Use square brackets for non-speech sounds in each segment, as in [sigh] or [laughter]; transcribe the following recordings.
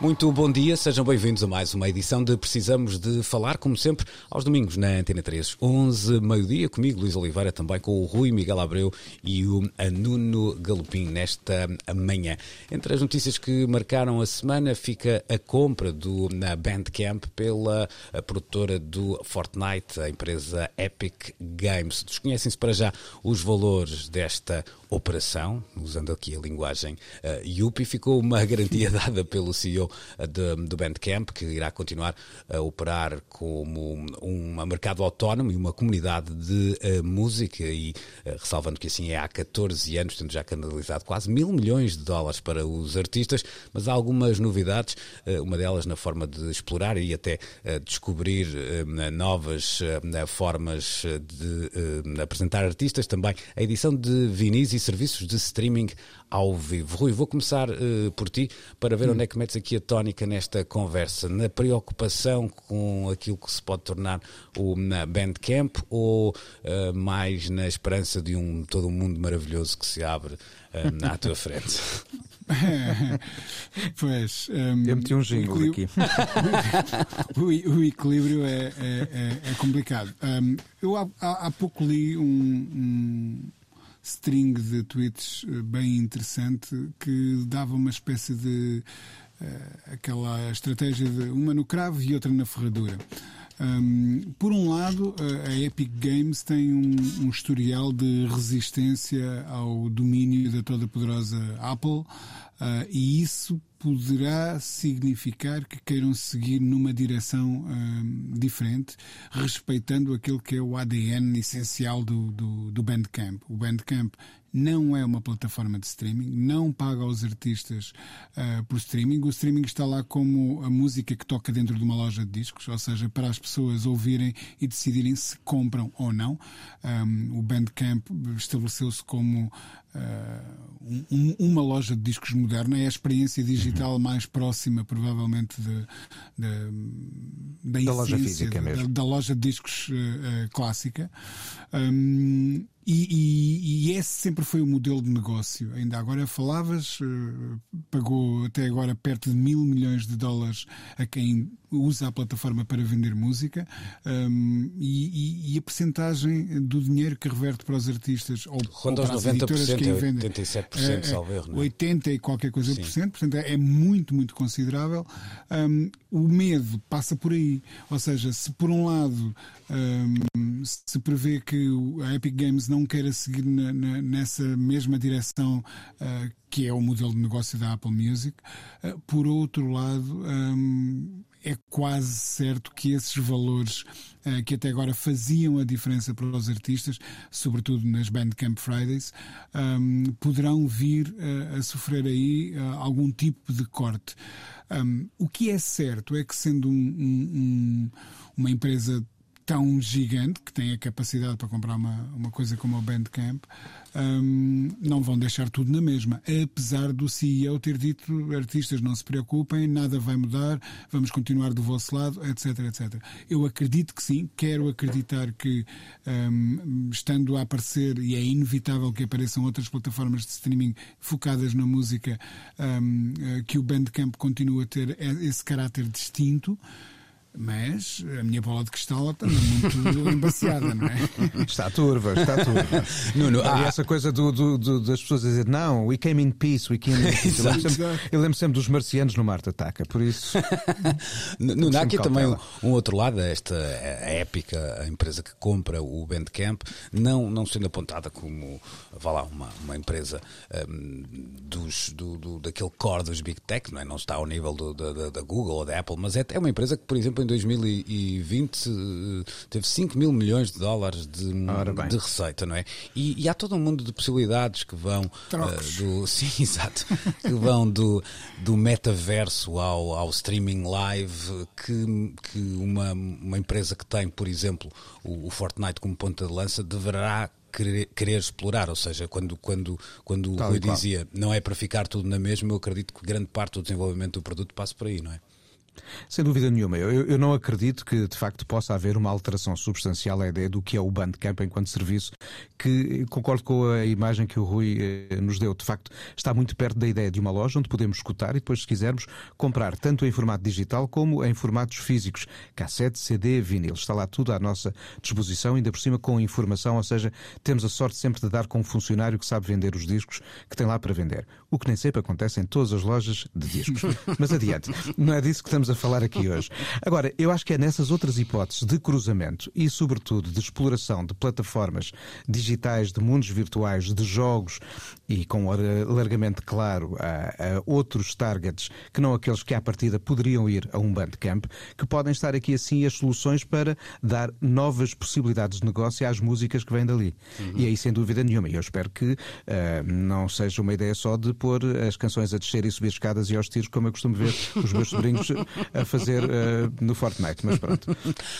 Muito bom dia, sejam bem-vindos a mais uma edição de Precisamos de Falar, como sempre, aos domingos na Antena 3, 11, meio-dia, comigo, Luís Oliveira, também com o Rui Miguel Abreu e o Nuno Galopim nesta manhã. Entre as notícias que marcaram a semana fica a compra do na Bandcamp pela produtora do Fortnite, a empresa Epic Games. Desconhecem-se para já os valores desta operação, usando aqui a linguagem uh, Yuppie, ficou uma [laughs] garantia dada pelo CEO de, do Bandcamp, que irá continuar a operar como um mercado autónomo e uma comunidade de uh, música, e uh, ressalvando que assim é há 14 anos, tendo já canalizado quase mil milhões de dólares para os artistas, mas há algumas novidades, uma delas na forma de explorar e até descobrir novas formas de apresentar artistas, também a edição de vinis e serviços de streaming ao vivo. Rui, vou começar uh, por ti para ver hum. onde é que metes aqui tónica nesta conversa. Na preocupação com aquilo que se pode tornar o Bandcamp ou uh, mais na esperança de um todo um mundo maravilhoso que se abre uh, à tua frente? [laughs] pois. Um, Eu meti um jingle aqui. o, [laughs] o, equilíbrio é, é, é, é complicado. Um, eu há, há, pouco li um, um string de tweets eh, bem interessante que dava uma espécie de uh, aquela estratégia de uma no cravo e outra na ferradura. Um, por um lado, a Epic Games tem um, um, historial de resistência ao domínio da toda poderosa Apple uh, e isso poderá significar que queiram seguir numa direção hum, diferente, respeitando aquilo que é o ADN essencial do, do, do Bandcamp. O Bandcamp não é uma plataforma de streaming, não paga aos artistas uh, por streaming. O streaming está lá como a música que toca dentro de uma loja de discos, ou seja, para as pessoas ouvirem e decidirem se compram ou não. Um, o Bandcamp estabeleceu-se como uh, um, uma loja de discos moderna, é a experiência digital uhum. mais próxima, provavelmente, de, de, da, da loja física mesmo. Da, da, loja de discos uh, clássica. Um, e, e, e, esse sempre foi o modelo de negócio. Ainda agora falavas, uh, pagou até agora perto de mil milhões de dólares a quem usa a plataforma para vender música um, e, e, a percentagem do dinheiro que reverte para os artistas ou, Ronda para as 90%, editoras que vendem 87%, é, salvo erro, 80 é? e qualquer coisa por cento, portanto é, é muito, muito considerável. Um, o medo passa por aí, ou seja, se por um lado um, se prevê que a Epic Games não queira seguir na, na, nessa mesma direção uh, que é o modelo de negócio da Apple Music, uh, por outro lado um, é quase certo que esses valores uh, que até agora faziam a diferença para os artistas, sobretudo nas Bandcamp Fridays, um, poderão vir uh, a sofrer aí uh, algum tipo de corte. Um, o que é certo é que, sendo um, uma empresa tão gigante que tem a capacidade para comprar uma, uma coisa como o Bandcamp, um, não vão deixar tudo na mesma. Apesar do CEO ter dito, artistas não se preocupem, nada vai mudar, vamos continuar do vosso lado, etc, etc. Eu acredito que sim, quero acreditar que, um, estando a aparecer, e é inevitável que apareçam outras plataformas de streaming focadas na música, um, que o Bandcamp continue a ter esse caráter distinto. Mas a minha bola de cristal está muito [laughs] embaciada, não é? Está turva, está turva. [laughs] Nuno, há essa coisa do, do, do, das pessoas a dizer não, we came in peace, we came in peace. eu, lembro sempre, eu lembro sempre dos marcianos no Marte Ataca, por isso. [laughs] Nuno, há aqui também um, um, outro lado, esta a épica, a empresa que compra o Bandcamp, não, não sendo apontada como, vá lá, uma, uma empresa um, dos, do, do, daquele core dos Big Tech, não, é? não está ao nível do, da, da Google ou da Apple, mas é, é uma empresa que, por exemplo, em 2020 eh, teve 5 mil milhões de dólares de, de receita, não é? E, e, há todo um mundo de possibilidades que vão uh, do. [laughs] Sim, exato. que vão do, do metaverso ao, ao streaming live que, que uma, uma empresa que tem, por exemplo, o, o Fortnite como ponta de lança deverá querer, querer, explorar, ou seja, quando, quando, quando o Rui dizia não é para ficar tudo na mesma, eu acredito que grande parte do desenvolvimento do produto passa por aí, não é? Sem dúvida nenhuma. Eu, eu, não acredito que, de facto, possa haver uma alteração substancial à ideia do que é o Bandcamp enquanto serviço, que concordo com a imagem que o Rui eh, nos deu. De facto, está muito perto da ideia de uma loja onde podemos escutar e depois, se quisermos, comprar tanto em formato digital como em formatos físicos. Cassete, CD, vinil. Está lá tudo à nossa disposição, ainda por cima com informação, ou seja, temos a sorte sempre de dar com um funcionário que sabe vender os discos que tem lá para vender. O que nem sempre acontece em todas as lojas de discos. [laughs] Mas adiante, não é disso que estamos a falar aqui hoje. Agora, eu acho que é nessas outras hipóteses de cruzamento e, sobretudo, de exploração de plataformas digitais, de mundos virtuais, de jogos e com alargamento claro a, a outros targets que não aqueles que à partida poderiam ir a um Bandcamp, que podem estar aqui assim as soluções para dar novas possibilidades de negócio às músicas que vêm dali. Uhum. E aí, sem dúvida nenhuma, eu espero que uh, não seja uma ideia só de pôr as canções a descer e subir escadas e aos tiros, como eu costumo ver os meus sobrinhos a fazer uh, no Fortnite, mas pronto.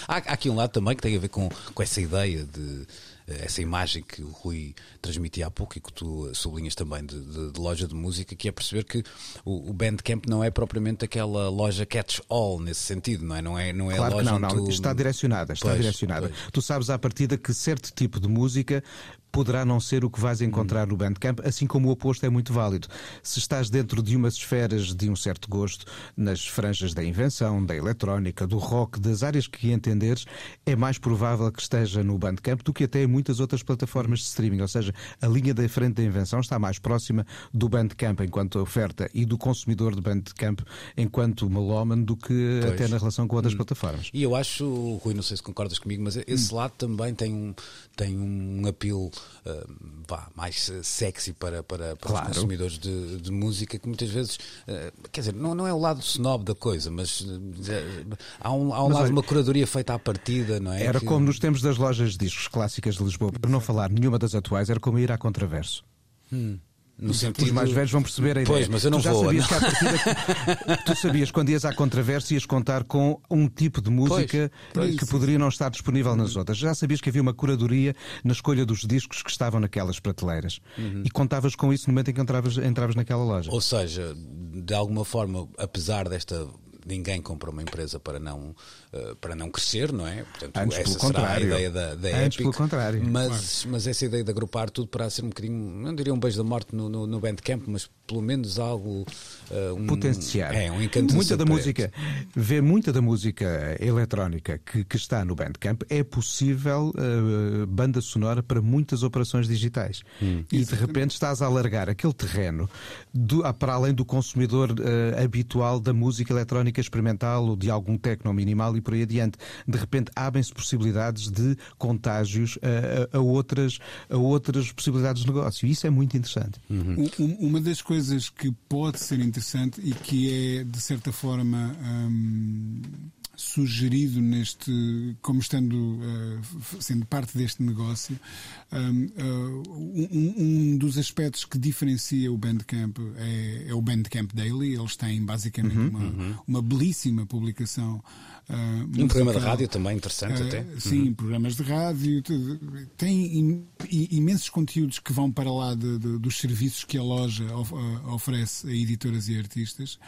há, há, aqui um lado também que tem a ver com, com essa ideia de eh, essa imagem que o Rui transmitia há pouco e que tu sublinhas também de, de, de loja de música, que é perceber que o, o, Bandcamp não é propriamente aquela loja catch-all nesse sentido, não é? Não é, não é claro loja que não, não. Tu... Está direcionada, está pois, direcionada. Pois. Tu sabes à partida que certo tipo de música poderá não ser o que vais encontrar no Bandcamp, assim como o oposto é muito válido. Se estás dentro de umas esferas de um certo gosto, nas franjas da invenção, da eletrónica, do rock, das áreas que entenderes, é mais provável que esteja no Bandcamp do que até em muitas outras plataformas de streaming. Ou seja, a linha da frente da invenção está mais próxima do Bandcamp enquanto oferta e do consumidor de Bandcamp enquanto melómano do que pois. até na relação com outras hum. plataformas. E eu acho, Rui, não sei se concordas comigo, mas esse hum. lado também tem um, tem um apelo uh, vá, mais sexy para, para, para claro. os consumidores de, de, música, que muitas vezes, uh, quer dizer, não, não é o lado snob da coisa, mas uh, há um, há um mas, lado de uma curadoria feita à partida, não é? Era que... como nos tempos das lojas de discos clássicas de Lisboa, para não falar nenhuma das atuais, era como ir à contraverso. Hum. No sentido... Os mais velhos vão perceber a ideia. Pois, mas eu não tu já vou. Sabias que partida, [laughs] tu sabias quando ias à controversia ias contar com um tipo de música pois, que poderia não estar disponível nas outras. Já sabias que havia uma curadoria na escolha dos discos que estavam naquelas prateleiras. Uhum. E contavas com isso no momento em que entravas, entravas naquela loja. Ou seja, de alguma forma, apesar desta ninguém compra uma empresa para não, uh, para não crescer, não é? Portanto, Antes essa será contrário. a ideia da, da Antes Epic. pelo contrário. Mas, claro. mas essa ideia de agrupar tudo para ser um bocadinho, não diria um beijo da morte no, no, no Bandcamp, mas pelo menos algo. Uh, um, Potenciar. É, um encanto Muita da música, ver muita da música eletrónica que, que está no Bandcamp é possível uh, banda sonora para muitas operações digitais. Hum. E de repente estás a alargar aquele terreno do, para além do consumidor uh, habitual da música eletrónica experimental ou de algum techno minimal e por aí adiante. De repente abrem-se possibilidades de contágios a, a, outras, a outras possibilidades de negócio. Isso é muito interessante. Uhum. Uma das coisas que pode ser interessante e que é, de certa forma, hum, sugerido neste, como estando uh, sendo parte deste negócio, um, uh, um, um, dos aspectos que diferencia o Bandcamp é, é, o Bandcamp Daily. Eles têm basicamente uhum, uma, uhum. uma belíssima publicação. Uh, um programa de rádio também interessante até. Sim, uhum. programas de rádio. Tem imensos conteúdos que vão para lá de, de, dos serviços que a loja oferece a editoras e artistas.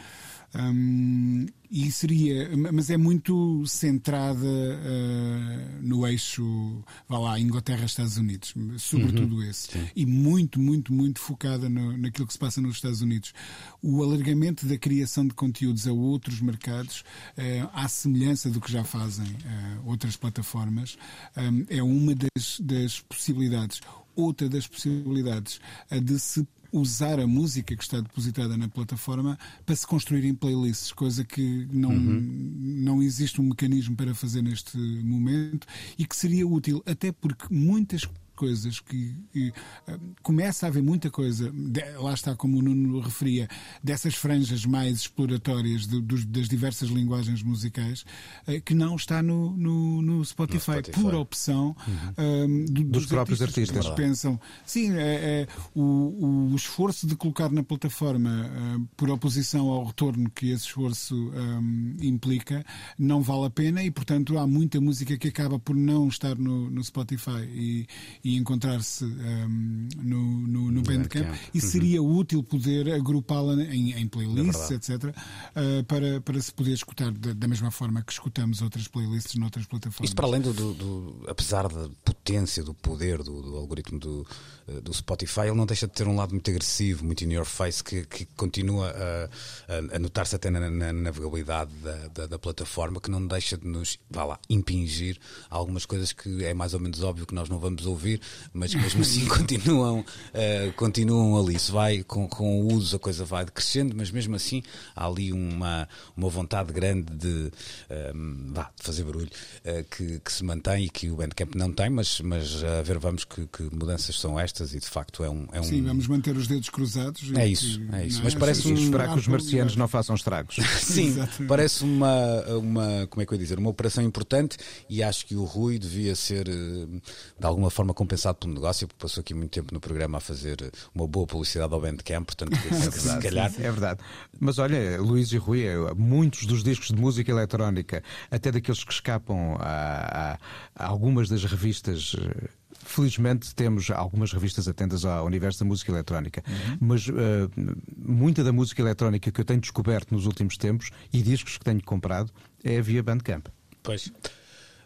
Um, e seria, mas é muito centrada uh, no eixo, vá lá, Inglaterra, Estados Unidos, sobretudo uhum. esse, Sim. e muito, muito, muito focada no, naquilo que se passa nos Estados Unidos. O alargamento da criação de conteúdos a outros mercados, uh, à semelhança do que já fazem uh, outras plataformas, um, é uma das, das possibilidades. Outra das possibilidades, de se usar a música que está depositada na plataforma para se construírem playlists, coisa que não, uhum. não existe um mecanismo para fazer neste momento e que seria útil, até porque muitas coisas que, que uh, começa a haver muita coisa, de, lá está como o Nuno referia, dessas franjas mais exploratórias de, dos, das diversas linguagens musicais, uh, que não está no, no, no, Spotify, no Spotify, por opção uhum. do, dos, dos, próprios artistas. artistas. pensam, sim, é, é o, o, esforço de colocar na plataforma por oposição ao retorno que esse esforço um, implica, não vale a pena e, portanto, há muita música que acaba por não estar no, no Spotify e, e encontrar-se um, no, no, no Bandcamp. E uhum. seria uhum. útil poder agrupá-la em, em, playlists, é etc., uh, para, para se poder escutar da, da, mesma forma que escutamos outras playlists noutras plataformas. Isto para além do, do, do apesar da potência, do poder do, do algoritmo do, uh, do Spotify, ele não deixa de ter um lado muito agressivo, muito in your face, que, que continua a, a, a notar-se até na, na, navegabilidade da, da, da, plataforma, que não deixa de nos, vá lá, impingir algumas coisas que é mais ou menos óbvio que nós não vamos ouvir, mas mesmo assim [laughs] continuam, uh, continuam ali. Se vai com, com o uso, a coisa vai crescendo, mas mesmo assim há ali uma, uma vontade grande de, um, vá, de fazer barulho uh, que, que, se mantém e que o Bandcamp não tem, mas, mas a ver, vamos que, que mudanças são estas e de facto é um. É um... Sim, vamos manter os dedos cruzados. É isso, que, é isso. Mas parece um... esperar que os marcianos não façam estragos. [laughs] [laughs] Sim, parece uma, uma, como é que eu ia dizer, uma operação importante e acho que o Rui devia ser eh, de alguma forma compensado pelo negócio, porque passou aqui muito tempo no programa a fazer uma boa publicidade ao Bandcamp, portanto, [laughs] se calhar. É verdade. Mas olha, Luís e Rui, muitos dos discos de música eletrónica, até daqueles que escapam a, a, a algumas das revistas Felizmente temos algumas revistas atentas ao universo da música eletrónica, uhum. mas uh, muita da música eletrónica que eu tenho descoberto nos últimos tempos e discos que tenho comprado é via Bandcamp. Pois.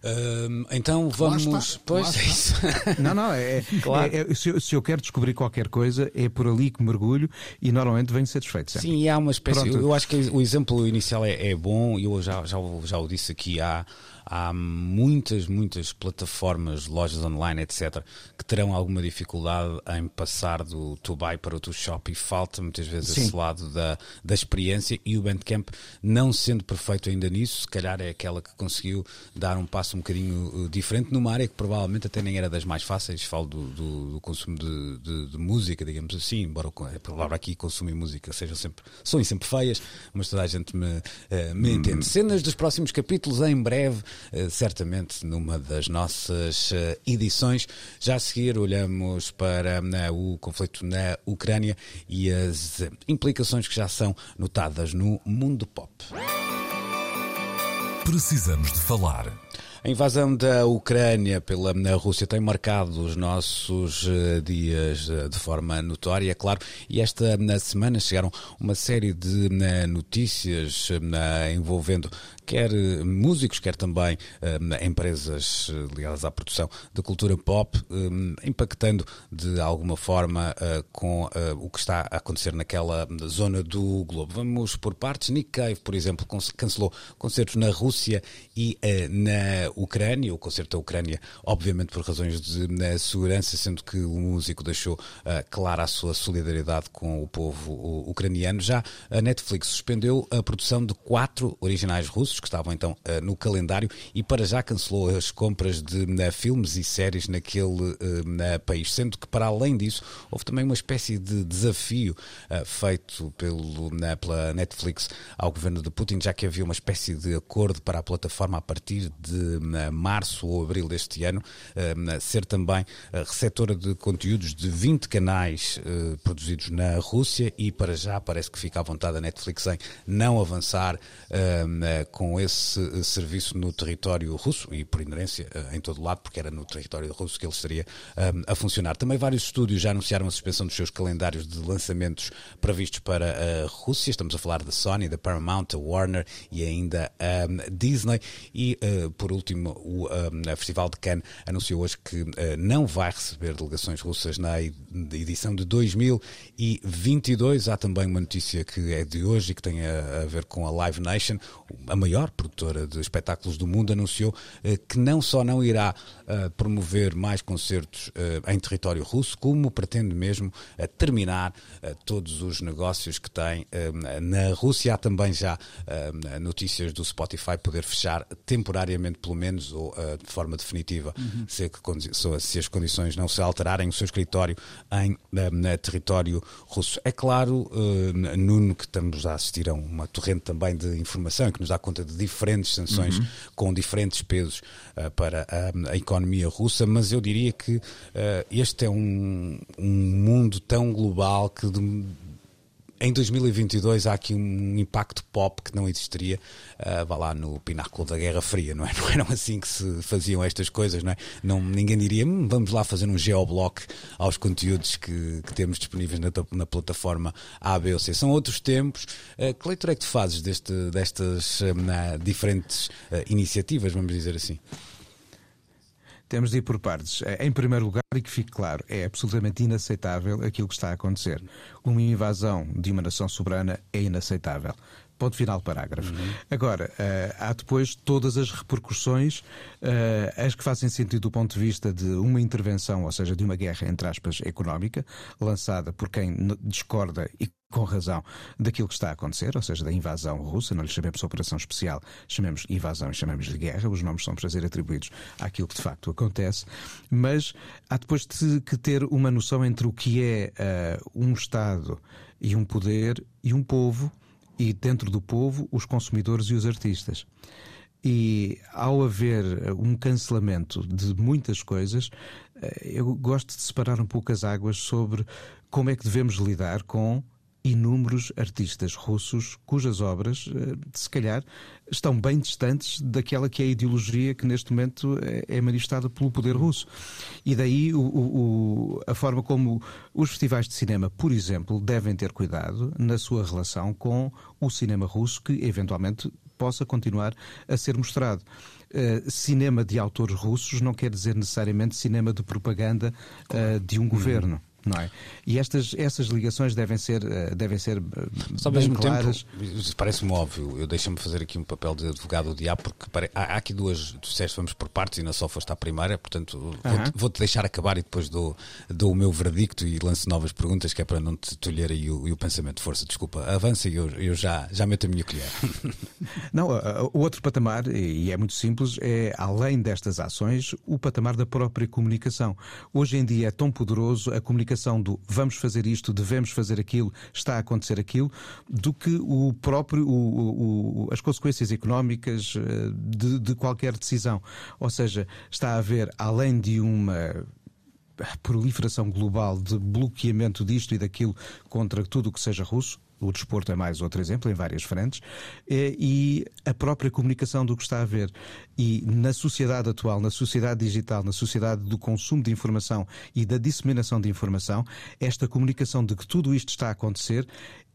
Uh, então vamos. Pois é isso. [laughs] Não, não, é. [laughs] claro. É, é, se, eu, se, eu quero descobrir qualquer coisa, é por ali que mergulho e normalmente venho satisfeito. Sempre. Sim, e há uma espécie. Eu, eu, acho que o exemplo inicial é, é bom, e eu já, já, já o disse aqui. Há há muitas, muitas plataformas, lojas online, etc., que terão alguma dificuldade em passar do to buy para o to shop e falta muitas vezes Sim. esse lado da, da experiência e o Bandcamp, não sendo perfeito ainda nisso, se calhar é aquela que conseguiu dar um passo um bocadinho uh, diferente numa área que provavelmente até nem era das mais fáceis, falo do, do, do consumo de, de, de, música, digamos assim, embora a palavra aqui consumo e música sejam sempre, são sempre feias, mas toda a gente me, uh, me hum. entende. Cenas dos próximos capítulos em breve, eh, certamente numa das nossas eh, edições. Já a seguir olhamos para eh, o conflito na Ucrânia e as implicações que já são notadas no mundo pop. Precisamos de falar. A invasão da Ucrânia pela Rússia tem marcado os nossos dias de forma notória, é claro, e esta semana chegaram uma série de notícias envolvendo quer eh, músicos, quer também empresas eh, ligadas à produção de cultura pop, impactando de alguma forma com o que está a acontecer naquela zona do globo. Vamos por partes. Nick Cave, por exemplo, cancelou concertos na Rússia e na Ucrânia. O concerto da Ucrânia, obviamente, por razões de segurança, sendo que o músico deixou clara a sua solidariedade com o povo ucraniano. Já a Netflix suspendeu a produção de quatro originais russos que estavam então eh, no calendário e para já cancelou as compras de filmes e séries naquele eh, país, sendo que para além disso houve também uma espécie de desafio feito pelo, pela Netflix ao governo de Putin, já que havia uma espécie de acordo para a plataforma a partir de março ou abril deste ano ser também receptora de conteúdos de 20 canais produzidos na Rússia e para já parece que fica à vontade a Netflix em não avançar com com esse eh, serviço no território russo e, por inerência, eh, em todo lado, porque era no território russo que ele estaria um, a funcionar. Também vários estúdios já anunciaram a suspensão dos seus calendários de lançamentos previstos para a Rússia. Estamos a falar da Sony, da Paramount, da Warner e ainda a Disney. E, por último, o um, Festival de Cannes anunciou hoje que uh, não vai receber delegações russas na edição de 2022. Há também uma notícia que é de hoje e que tem a, a ver com a Live Nation, a maior produtora de espetáculos do mundo, anunciou que não só não irá promover mais concertos em território russo, como pretende mesmo terminar todos os negócios que tem na Rússia. Há também já notícias do Spotify poder fechar temporariamente, pelo menos, ou de forma definitiva, uhum. se, se, as condições não se alterarem, o seu escritório em território russo. É claro, Nuno, que estamos a assistir a uma torrente também de informação que nos dá conta de diferentes sanções uhum. com diferentes pesos uh, para a, a, economia russa, mas eu diria que uh, este é um, um mundo tão global que de, em 2022 há aqui um impacto pop que não existiria, uh, vá lá no pináculo da Guerra Fria, não é? [laughs] Não eram assim que se faziam estas coisas, não é? Não, ninguém diria, hum, vamos lá fazer um geoblock aos conteúdos que, que temos disponíveis na, na, plataforma A, B ou C. São outros tempos. Uh, que leitura é que tu fazes deste, destas uh, diferentes iniciativas, vamos dizer assim? Temos de ir por partes. Eh, em primeiro lugar, e que fique claro, é absolutamente inaceitável aquilo que está a acontecer. Uma invasão de uma nação soberana é inaceitável. Ponto final parágrafo. Uhum. Agora, uh, há depois todas as repercussões, uh, as que fazem sentido do ponto de vista de uma intervenção, ou seja, de uma guerra, entre aspas, económica, lançada por quem discorda e com razão daquilo que está a acontecer, ou seja, da invasão russa, não lhe chamemos operação especial, chamemos invasão e chamemos de guerra, os nomes são para ser atribuídos àquilo que de facto acontece, mas há depois de que ter uma noção entre o que é uh, um Estado e um poder e um povo, e dentro do povo, os consumidores e os artistas. E ao haver um cancelamento de muitas coisas, eh, eu gosto de separar um pouco as águas sobre como é que devemos lidar com inúmeros artistas russos cujas obras, eh, se calhar, estão bem distantes daquela que é a ideologia que neste momento é, é manifestada pelo poder russo. E daí o, o, a forma como os festivais de cinema, por exemplo, devem ter cuidado na sua relação com o cinema russo que eventualmente possa continuar a ser mostrado. Uh, cinema de autores russos não quer dizer necessariamente cinema de propaganda uh, de um uhum. governo não é? E estas essas ligações devem ser eh, devem ser eh, Só bem claras. Parece-me óbvio. Eu deixo-me fazer aqui um papel de advogado do diabo porque pare... há, aqui duas. Tu disseste vamos por partes e na só foste à primeira, portanto vou-te vou deixar acabar e depois dou, dou o meu verdicto e lanço novas perguntas que é para não te tolher aí o, o pensamento de força. Desculpa, avança e eu, eu já, já meto a minha colher. [laughs] Não, o outro patamar, e é muito simples, é além destas ações, o patamar da própria comunicação. Hoje em dia é tão poderoso a comunicação do vamos fazer isto, devemos fazer aquilo, está a acontecer aquilo, do que o próprio, o, o, as consequências económicas eh, de, de qualquer decisão. Ou seja, está a haver, além de uma proliferação global de bloqueamento disto e daquilo contra tudo o que seja russo, o desporto é mais outro exemplo, em várias frentes, eh, e a própria comunicação do que está a ver. E na sociedade atual, na sociedade digital, na sociedade do consumo de informação e da disseminação de informação, esta comunicação de que tudo isto está a acontecer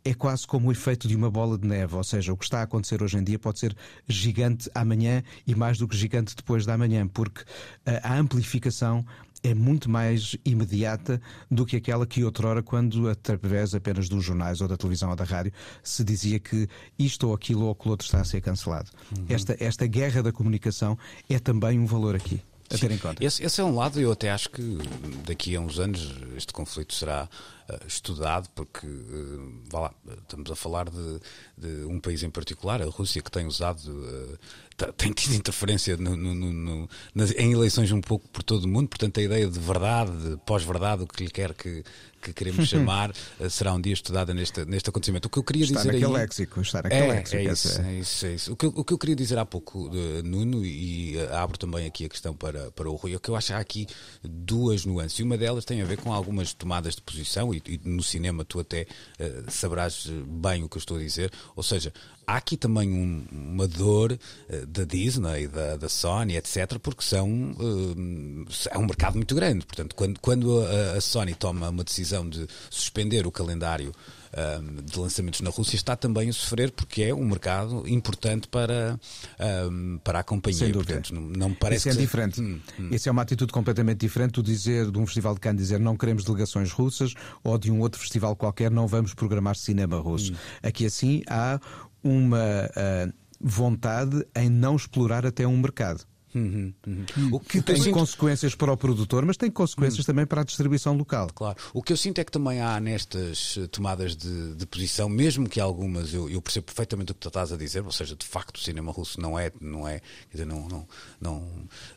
é quase como o efeito de uma bola de neve, ou seja, o que está a acontecer hoje em dia pode ser gigante amanhã e mais do que gigante depois da manhã, porque eh, a amplificação é muito mais imediata do que aquela que outrora, quando através apenas dos jornais ou da televisão ou da rádio, se dizia que isto ou aquilo ou aquilo outro está a ser cancelado. Uhum. Esta, esta guerra da comunicação é também um valor aqui a ter em conta. Esse, esse, é um lado, eu até acho que daqui a uns anos este conflito será estudado, porque, uh, vá lá, estamos a falar de, de, um país em particular, a Rússia, que tem usado uh, tem tido interferência no, no, no, nas, em eleições um pouco por todo o mundo, portanto a ideia de verdade, de pós-verdade, o que lhe quer que, que queremos [laughs] chamar, eh, será um dia estudada neste, neste acontecimento. O que eu queria está dizer naquele aí... léxico, está naquele é, léxico. É isso, é isso, é isso. O que, o que eu queria dizer há pouco, Nuno, e abro também aqui a questão para, para o Rui, é que eu acho que há aqui duas nuances. E uma delas tem a ver com algumas tomadas de posição, e, e no cinema tu até uh, bem o que eu estou a dizer, ou seja, há aqui também um, uma dor uh, da Disney, da, da Sony, etc., porque são, uh, é um mercado muito grande. Portanto, quando, quando a, a Sony toma uma decisão de suspender o calendário um, de lançamentos na Rússia está também a sofrer porque é um mercado importante para, um, para a companhia. Sem dúvida. Portanto, não, não me parece Isso é diferente. Hum, hum. Isso é uma atitude completamente diferente do dizer de um festival de Cannes dizer não queremos delegações russas ou de um outro festival qualquer não vamos programar cinema russo. Hum. Aqui assim há uma uh, vontade em não explorar até um mercado. Uhum, uhum. O que tem sinto... consequências para o produtor, mas tem consequências uhum. também para a distribuição local. Claro. O que eu sinto é que também há nestas eh, tomadas de, de posição, mesmo que algumas eu, eu, percebo perfeitamente o que tu estás a dizer, ou seja, de facto o cinema russo não é, não é, quer dizer, não, não, não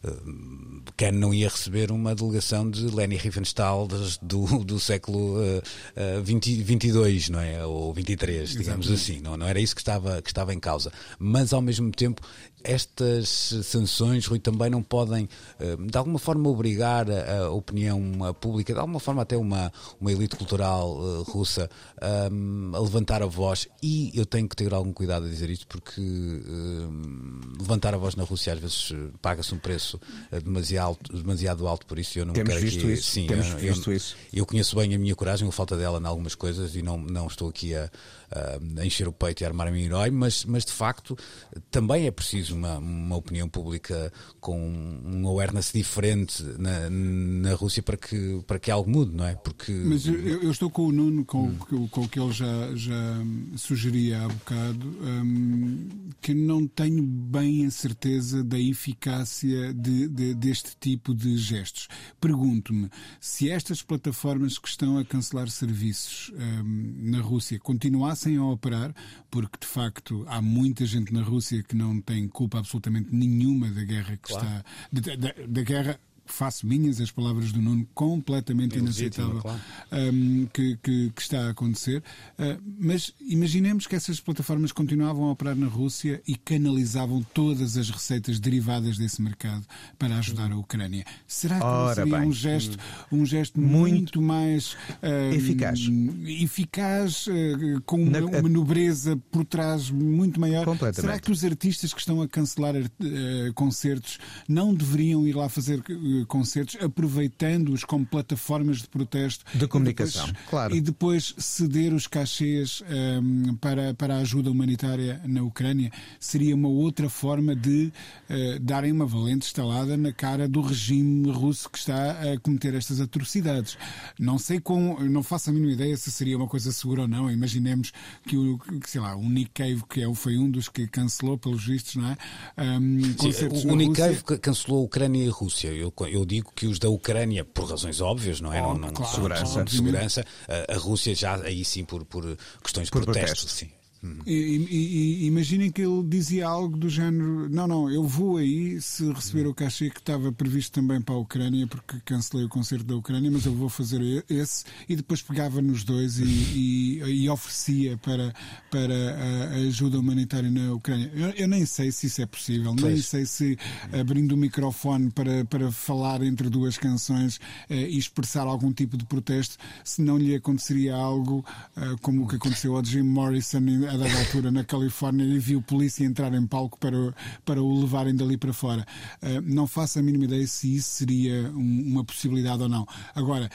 uh, não ia receber uma delegação de Leni Riefenstahl do, do século uh, uh, 20, 22, não é? Ou 23, digamos Exatamente. assim. Não, não era isso que estava, que estava em causa. Mas ao mesmo tempo estas sanções, Rui, também não podem, eh, de alguma forma, obrigar a opinião pública, de alguma forma até uma, uma elite cultural eh, russa, ehm, a levantar a voz. E eu tenho que ter algum cuidado a dizer isto, porque ehm, levantar a voz na Rússia às vezes paga-se um preço eh, demasiado alto, demasiado alto por isso. Eu não Temos quero visto aqui, isso. Sim, Temos eu, visto eu, isso. Eu conheço bem a minha coragem, a falta dela em algumas coisas, e não, não estou aqui a, a encher o peito e armar-me herói, mas, mas de facto também é preciso uma, uma opinião pública com um awareness diferente na, na Rússia para que, para que algo mude, não é? Porque... Mas eu, eu estou com o Nuno, com, hum. com o que ele já, já sugeria há bocado, um, que não tenho bem a certeza da eficácia de, de, deste tipo de gestos. Pergunto-me se estas plataformas que estão a cancelar serviços um, na Rússia continuassem a operar, porque de facto há muita gente na Rússia que não tem culpa absolutamente absolutamente nenhuma da guerra que claro. está. Da, da, da guerra faço minhas as palavras do Nuno, completamente é inaceitável claro. um, que, que, que, está a acontecer. Uh, mas imaginemos que essas plataformas continuavam a operar na Rússia e canalizavam todas as receitas derivadas desse mercado para ajudar a Ucrânia. Será que Ora seria bem. um gesto, um gesto muito, muito mais um, eficaz, eficaz uh, com uma, Na, uma, nobreza por trás muito maior? Será que os artistas que estão a cancelar uh, concertos não deveriam ir lá fazer concertos, aproveitando-os como plataformas de protesto. De comunicação, depois, claro. E depois ceder os cachês um, para, para a ajuda humanitária na Ucrânia seria uma outra forma de uh, darem uma valente estalada na cara do regime russo que está a cometer estas atrocidades. Não sei com, não faço a mínima ideia se seria uma coisa segura ou não. Imaginemos que o, que, sei lá, o Nick Cave, que é, foi um dos que cancelou, pelos vistos, não é? Um, Sim, o Nick Cave cancelou a Ucrânia e a Rússia. Eu eu digo que os da Ucrânia, por razões óbvias, não é? Oh, não, não, claro, segurança. segurança. A, a, Rússia já aí sim por, por questões de por protesto, protesto. sim. E, e, imaginem que ele dizia algo do género: não, não, eu vou aí se receber o cachê que estava previsto também para a Ucrânia, porque cancelei o concerto da Ucrânia, mas eu vou fazer esse. E depois pegava nos dois e, e oferecia para, para a ajuda humanitária na Ucrânia. Eu, eu nem sei se isso é possível, pois. nem sei se abrindo o microfone para, para falar entre duas canções eh, e expressar algum tipo de protesto, se não lhe aconteceria algo eh, como o que aconteceu ao Jim Morrison dada altura na Califórnia e viu polícia entrar em palco para, para o levarem dali para fora. Uh, não faço a mínima ideia se isso seria um, uma possibilidade ou não. Agora,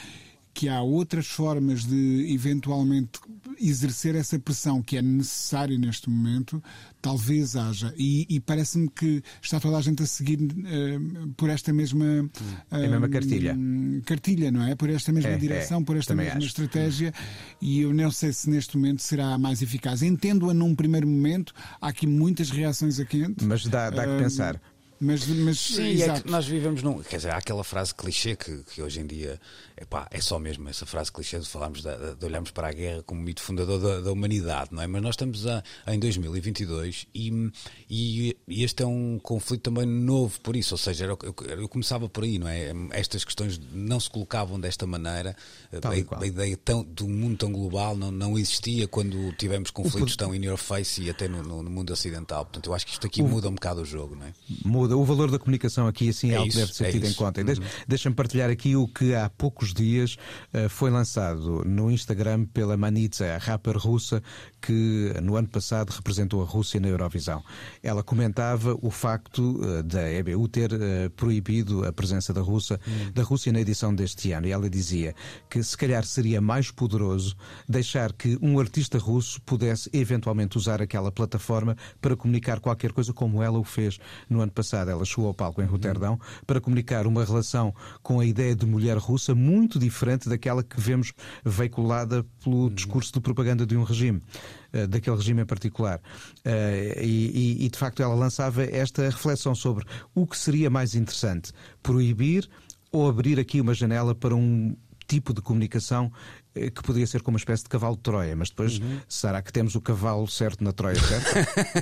que há outras formas de eventualmente exercer essa pressão que é necessária neste momento, talvez haja. E, e parece-me que está toda a gente a seguir uh, por esta mesma, uh, é a mesma cartilha. cartilha, não é? Por esta mesma é, direção, é, por esta mesma acho. estratégia. E eu não sei se neste momento será mais eficaz. Entendo-a num primeiro momento, há aqui muitas reações a quente. Mas dá, dá que pensar. Mas, mas Sim, é que nós vivemos num. Quer dizer, há aquela frase clichê que, que hoje em dia epá, é só mesmo essa frase clichê de falarmos de, de olharmos para a guerra como mito fundador da, da, humanidade, não é? Mas nós estamos a, em 2022 e, e, este é um conflito também novo por isso, ou seja, eu, eu, eu, começava por aí, não é? Estas questões não se colocavam desta maneira, a, a, ideia tão, do mundo tão global não, não existia quando tivemos conflitos tão in your face e até no, no, no, mundo ocidental. Portanto, eu acho que isto aqui o, muda um bocado o jogo, não é? Muda. O valor da comunicação aqui assim é, é algo que deve ser é tido em conta. Uhum. Deixa-me partilhar aqui o que há poucos dias eh, foi lançado no Instagram pela Manitza, a rapper russa que no ano passado representou a Rússia na Eurovisão. Ela comentava o facto eh, da EBU ter eh, proibido a presença da, Rússia, hum. da Rússia na edição deste ano. E ela dizia que se calhar seria mais poderoso deixar que um artista russo pudesse eventualmente usar aquela plataforma para comunicar qualquer coisa como ela o fez no ano passado. ela chegou ao palco em Roterdão para comunicar uma relação com a ideia de mulher russa muito diferente daquela que vemos veiculada pelo discurso de propaganda de um regime. Eh, daquele regime em particular. Eh, e, e, de facto, ela lançava esta reflexão sobre o que seria mais interessante: proibir ou abrir aqui uma janela para um tipo de comunicação que poderia ser como uma espécie de cavalo de Troia, mas depois uhum. será que temos o cavalo certo na Troia certo?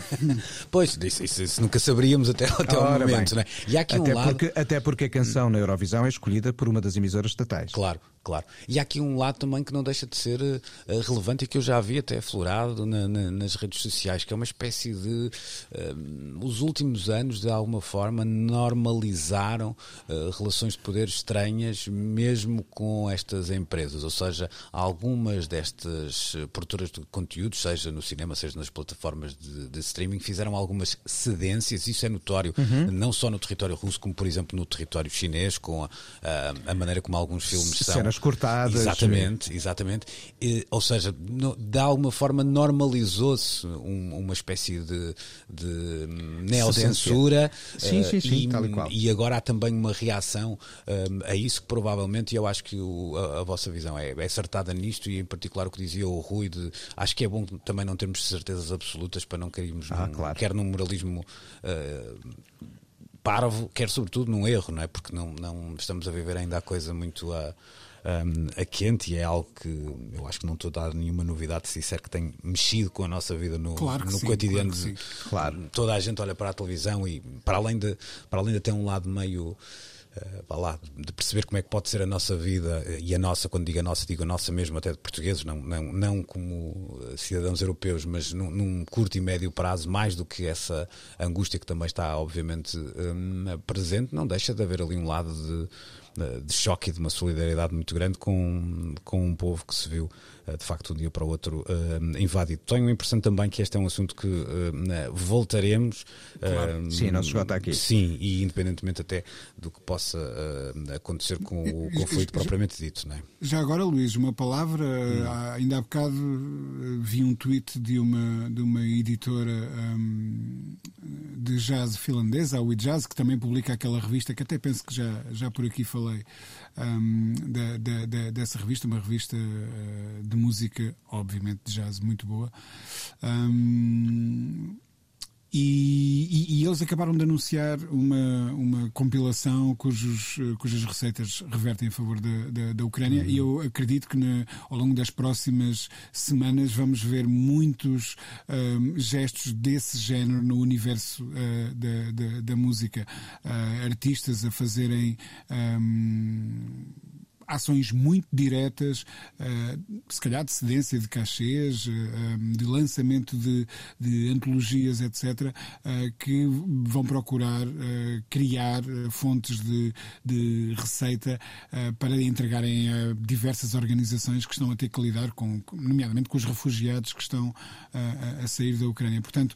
[laughs] pois, isso, isso, isso, nunca saberíamos até, até o momento, né? E há aqui até, um lado... porque, até porque a canção na Eurovisão é escolhida por uma das emissoras estatais. Claro, claro. E há aqui um lado também que não deixa de ser uh, relevante e que eu já vi até aflorado na, na, nas redes sociais, que é uma espécie de. Uh, os últimos anos, de alguma forma, normalizaram uh, relações de poder estranhas, mesmo com estas empresas. Ou seja, algumas destas produtoras de conteúdos, seja no cinema, seja nas plataformas de, de streaming, fizeram algumas cedências, isso é notório, uhum. não só no território russo, como por exemplo no território chinês, com a, a, a maneira como alguns filmes são. Cenas cortadas. Exatamente, exatamente. E, ou seja, no, de alguma forma normalizou-se um, uma espécie de, de neocensura. Sim, sim, sim, uh, tal e qual. E agora há também uma reação uh, a isso que provavelmente, e eu acho que o, a, a, vossa visão é, é certa acertada nisto e em particular o que dizia o Rui de acho que é bom também não termos certezas absolutas para não cairmos ah, num, claro. quer num moralismo uh, parvo, quer sobretudo num erro, não é? Porque não, não estamos a viver ainda a coisa muito a, a, a quente e é algo que eu acho que não estou a dar nenhuma novidade se disser que tem mexido com a nossa vida no, claro no sim, cotidiano. Claro, claro, toda a gente olha para a televisão e para além de, para além de ter um lado meio uh, lá, de perceber como é que pode ser a nossa vida eh, e a nossa, quando digo a nossa, digo a nossa mesmo, até de portugueses, não, não, não como eh, cidadãos europeus, mas num, num curto e médio prazo, mais do que essa angústia que também está, obviamente, um, presente, não deixa de haver ali um lado de, de choque e de uma solidariedade muito grande com, com um povo que se viu eh, de facto, de um dia para o outro uh, invadido. Tenho a impressão também que este é um assunto que uh, voltaremos. Claro. Uh, sim, não se esgota aqui. Sim, e independentemente até do que possa acontecer com o conflito propriamente dito. Não é? Já agora, Luís, uma palavra. Hum. Ainda há bocado vi um tweet de uma, de uma editora um, de jazz finlandesa, a We Jazz, que também publica aquela revista que até penso que já, já por aqui falei um, dessa revista, uma revista uh, de música, obviamente de jazz muito boa. Um, e, e, e, eles acabaram de anunciar uma, uma compilação cujos, cujas receitas revertem a favor da, da, da Ucrânia uhum. e eu acredito que na, ao longo das próximas semanas vamos ver muitos um, gestos desse género no universo uh, da, da, da, música. Uh, artistas a fazerem. Um, ações muito diretas, uh, se calhar de cedência de cachês, uh, de lançamento de, de antologias, etc., uh, que vão procurar criar fontes de, de receita para entregarem a diversas organizações que estão a ter que lidar com, nomeadamente com os refugiados que estão a sair da Ucrânia. Portanto,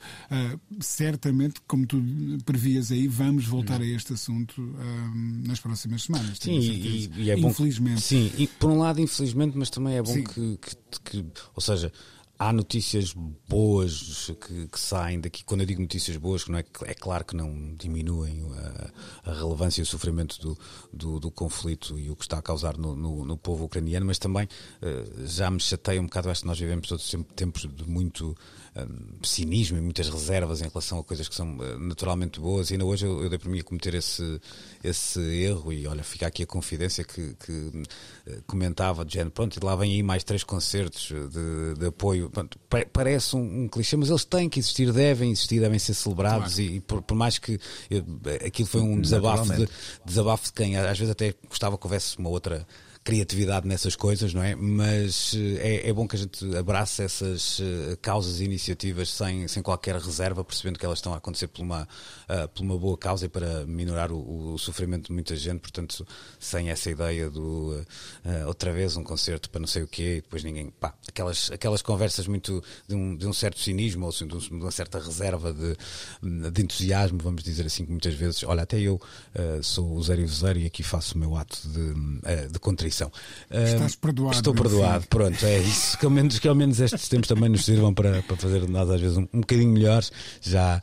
certamente, como tu previas aí, vamos voltar a este assunto nas próximas semanas. Sim, e, e, é bom infelizmente. Sim, e por um lado, infelizmente, mas também é bom que, que, que, ou seja, há notícias boas que, que, saem daqui. Quando eu digo notícias boas, que não é, é claro que não diminuem a, a relevância e o sofrimento do, do, do, conflito e o que está a causar no, no, no povo ucraniano, mas também uh, já me chateia um bocado. Acho que nós vivemos todos tempos de muito um, cinismo e muitas reservas em relação a coisas que são uh, naturalmente boas. E ainda hoje eu, eu dei para mim a cometer esse, esse erro. E olha, fica aqui a confidência que, que uh, comentava de género: pronto, e lá vem aí mais três concertos de, de apoio. Pronto, parece um, um, clichê, mas eles têm que existir, devem existir, devem ser celebrados. Claro. E, e por, por, mais que eu, aquilo foi um desabafo de, desabafo de quem às vezes até gostava que houvesse uma outra criatividade nessas coisas, não é? Mas eh, é, é bom que a gente abrace essas uh, causas e iniciativas sem, sem qualquer reserva, percebendo que elas estão a acontecer por uma, uh, por uma boa causa e para minorar o, o, sofrimento de muita gente, portanto, sem essa ideia do uh, outra vez um concerto para não sei o quê e depois ninguém. Pá, aquelas, aquelas conversas muito de um, de um certo cinismo ou assim, de, uma certa reserva de, de entusiasmo, vamos dizer assim, que muitas vezes, olha, até eu sou o zero e o zero e aqui faço o meu ato de, de contrição Estás perdoado. Estou perdoado, pronto, é isso. Que ao, menos, que ao menos estes tempos também nos sirvam para, para fazer nós às vezes um, um bocadinho melhores, já,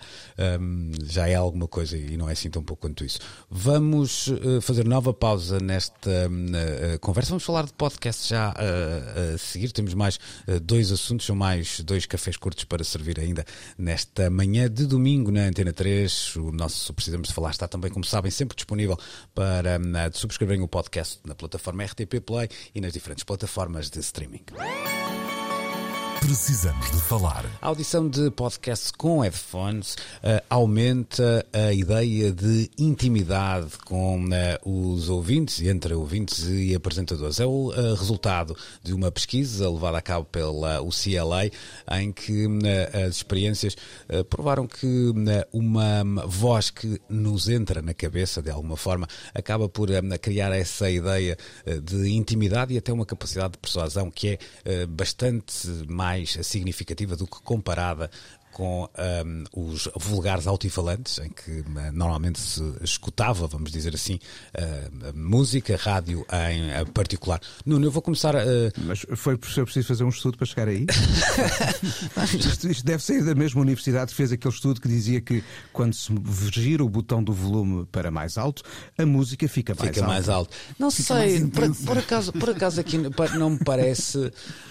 um, já é alguma coisa e não é assim tão pouco quanto isso. Vamos uh, fazer nova pausa nesta uh, conversa. Vamos falar de podcast já uh, a seguir. Temos mais dois assuntos, são mais dois cafés curtos para servir ainda nesta manhã de domingo na Antena 3. O nosso Precisamos de Falar está também, como sabem, sempre disponível para subscreverem o podcast na plataforma RTP Play e nas diferentes plataformas de streaming. Precisamos de falar. A audição de podcast com headphones uh, aumenta a ideia de intimidade com uh, os ouvintes, entre ouvintes e apresentadores. É o uh, resultado de uma pesquisa levada a cabo pela UCLA, em que as experiências provaram que uma voz que nos entra na cabeça de alguma forma acaba por criar essa ideia de intimidade e até uma capacidade de persuasão que é bastante mais mais significativa do que comparada com um, os vulgares altifalantes, em que uh, normalmente se escutava, vamos dizer assim, uh, música, rádio em particular. Nuno, eu vou começar a. Uh... Mas foi, preciso fazer um estudo para chegar aí? [laughs] isto, isto, deve ser da mesma universidade que fez aquele estudo que dizia que quando se gira o botão do volume para mais alto, a música fica mais fica alta. mais alto. Não fica sei, por, por, acaso, por acaso aqui [laughs] não me parece,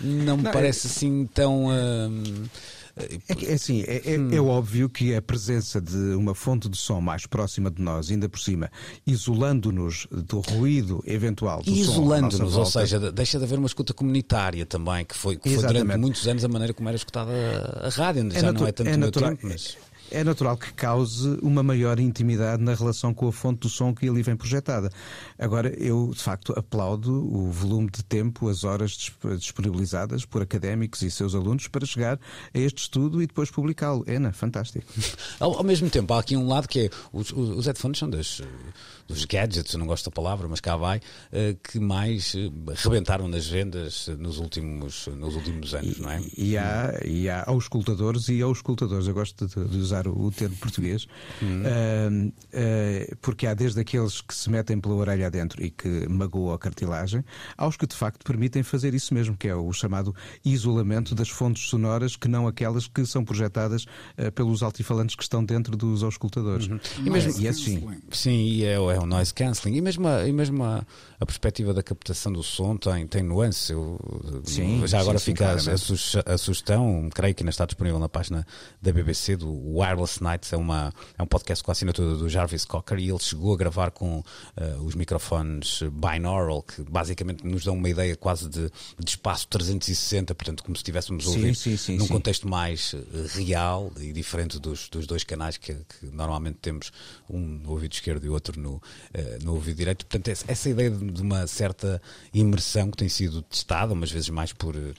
não me não, parece é... assim tão. Hum, é, é assim, é, é, hum. é, óbvio que a presença de uma fonte de som mais próxima de nós, ainda por cima, isolando-nos do ruído eventual do Isolando-nos, ou seja, deixa de haver uma escuta comunitária também, que foi, que foi durante muitos anos a maneira como era escutada a rádio, é já não é tanto é natural, tempo, mas é natural que cause uma maior intimidade na relação com a fonte do som que ali vem projetada. Agora, eu de facto aplaudo o volume de tempo, as horas disponibilizadas por académicos e seus alunos para chegar a este estudo e depois publicá-lo. Ena, fantástico. [laughs] Ao, ao, mesmo tempo, há aqui um lado que é os, os headphones são das dos gadgets, não gosto da palavra, mas cá vai, eh, que mais eh, rebentaram nas vendas nos últimos, nos últimos anos, e, não é? E há, e há aos escutadores e aos escutadores, eu gosto de, de usar o, termo português, uh, uh, porque há desde aqueles que se metem pela orelha adentro e que magoam a cartilagem, aos que de facto permitem fazer isso mesmo, que é o chamado isolamento das fontes sonoras, que não aquelas que são projetadas uh, pelos altifalantes que estão dentro dos auscultadores. Uhum. E, mesmo, e é assim. Sim, e é, é noise cancelling. E mesmo, a, e mesmo a, a, perspectiva da captação do som tem, tem nuance. Eu, sim, já agora sim, fica sim, a, a, sugestão, creio que ainda está disponível na página da BBC, do Wireless Nights, é, uma, é um podcast com a assinatura do Jarvis Cocker e ele chegou a gravar com uh, os microfones binaural, que basicamente nos dão uma ideia quase de, de espaço 360, portanto, como se estivéssemos a ouvir num contexto mais eh, real e diferente dos, dos dois canais que, que normalmente temos, um no ouvido esquerdo e outro no, no ouvido direito. Portanto, essa ideia de uma certa imersão que tem sido testada, umas vezes mais por uh,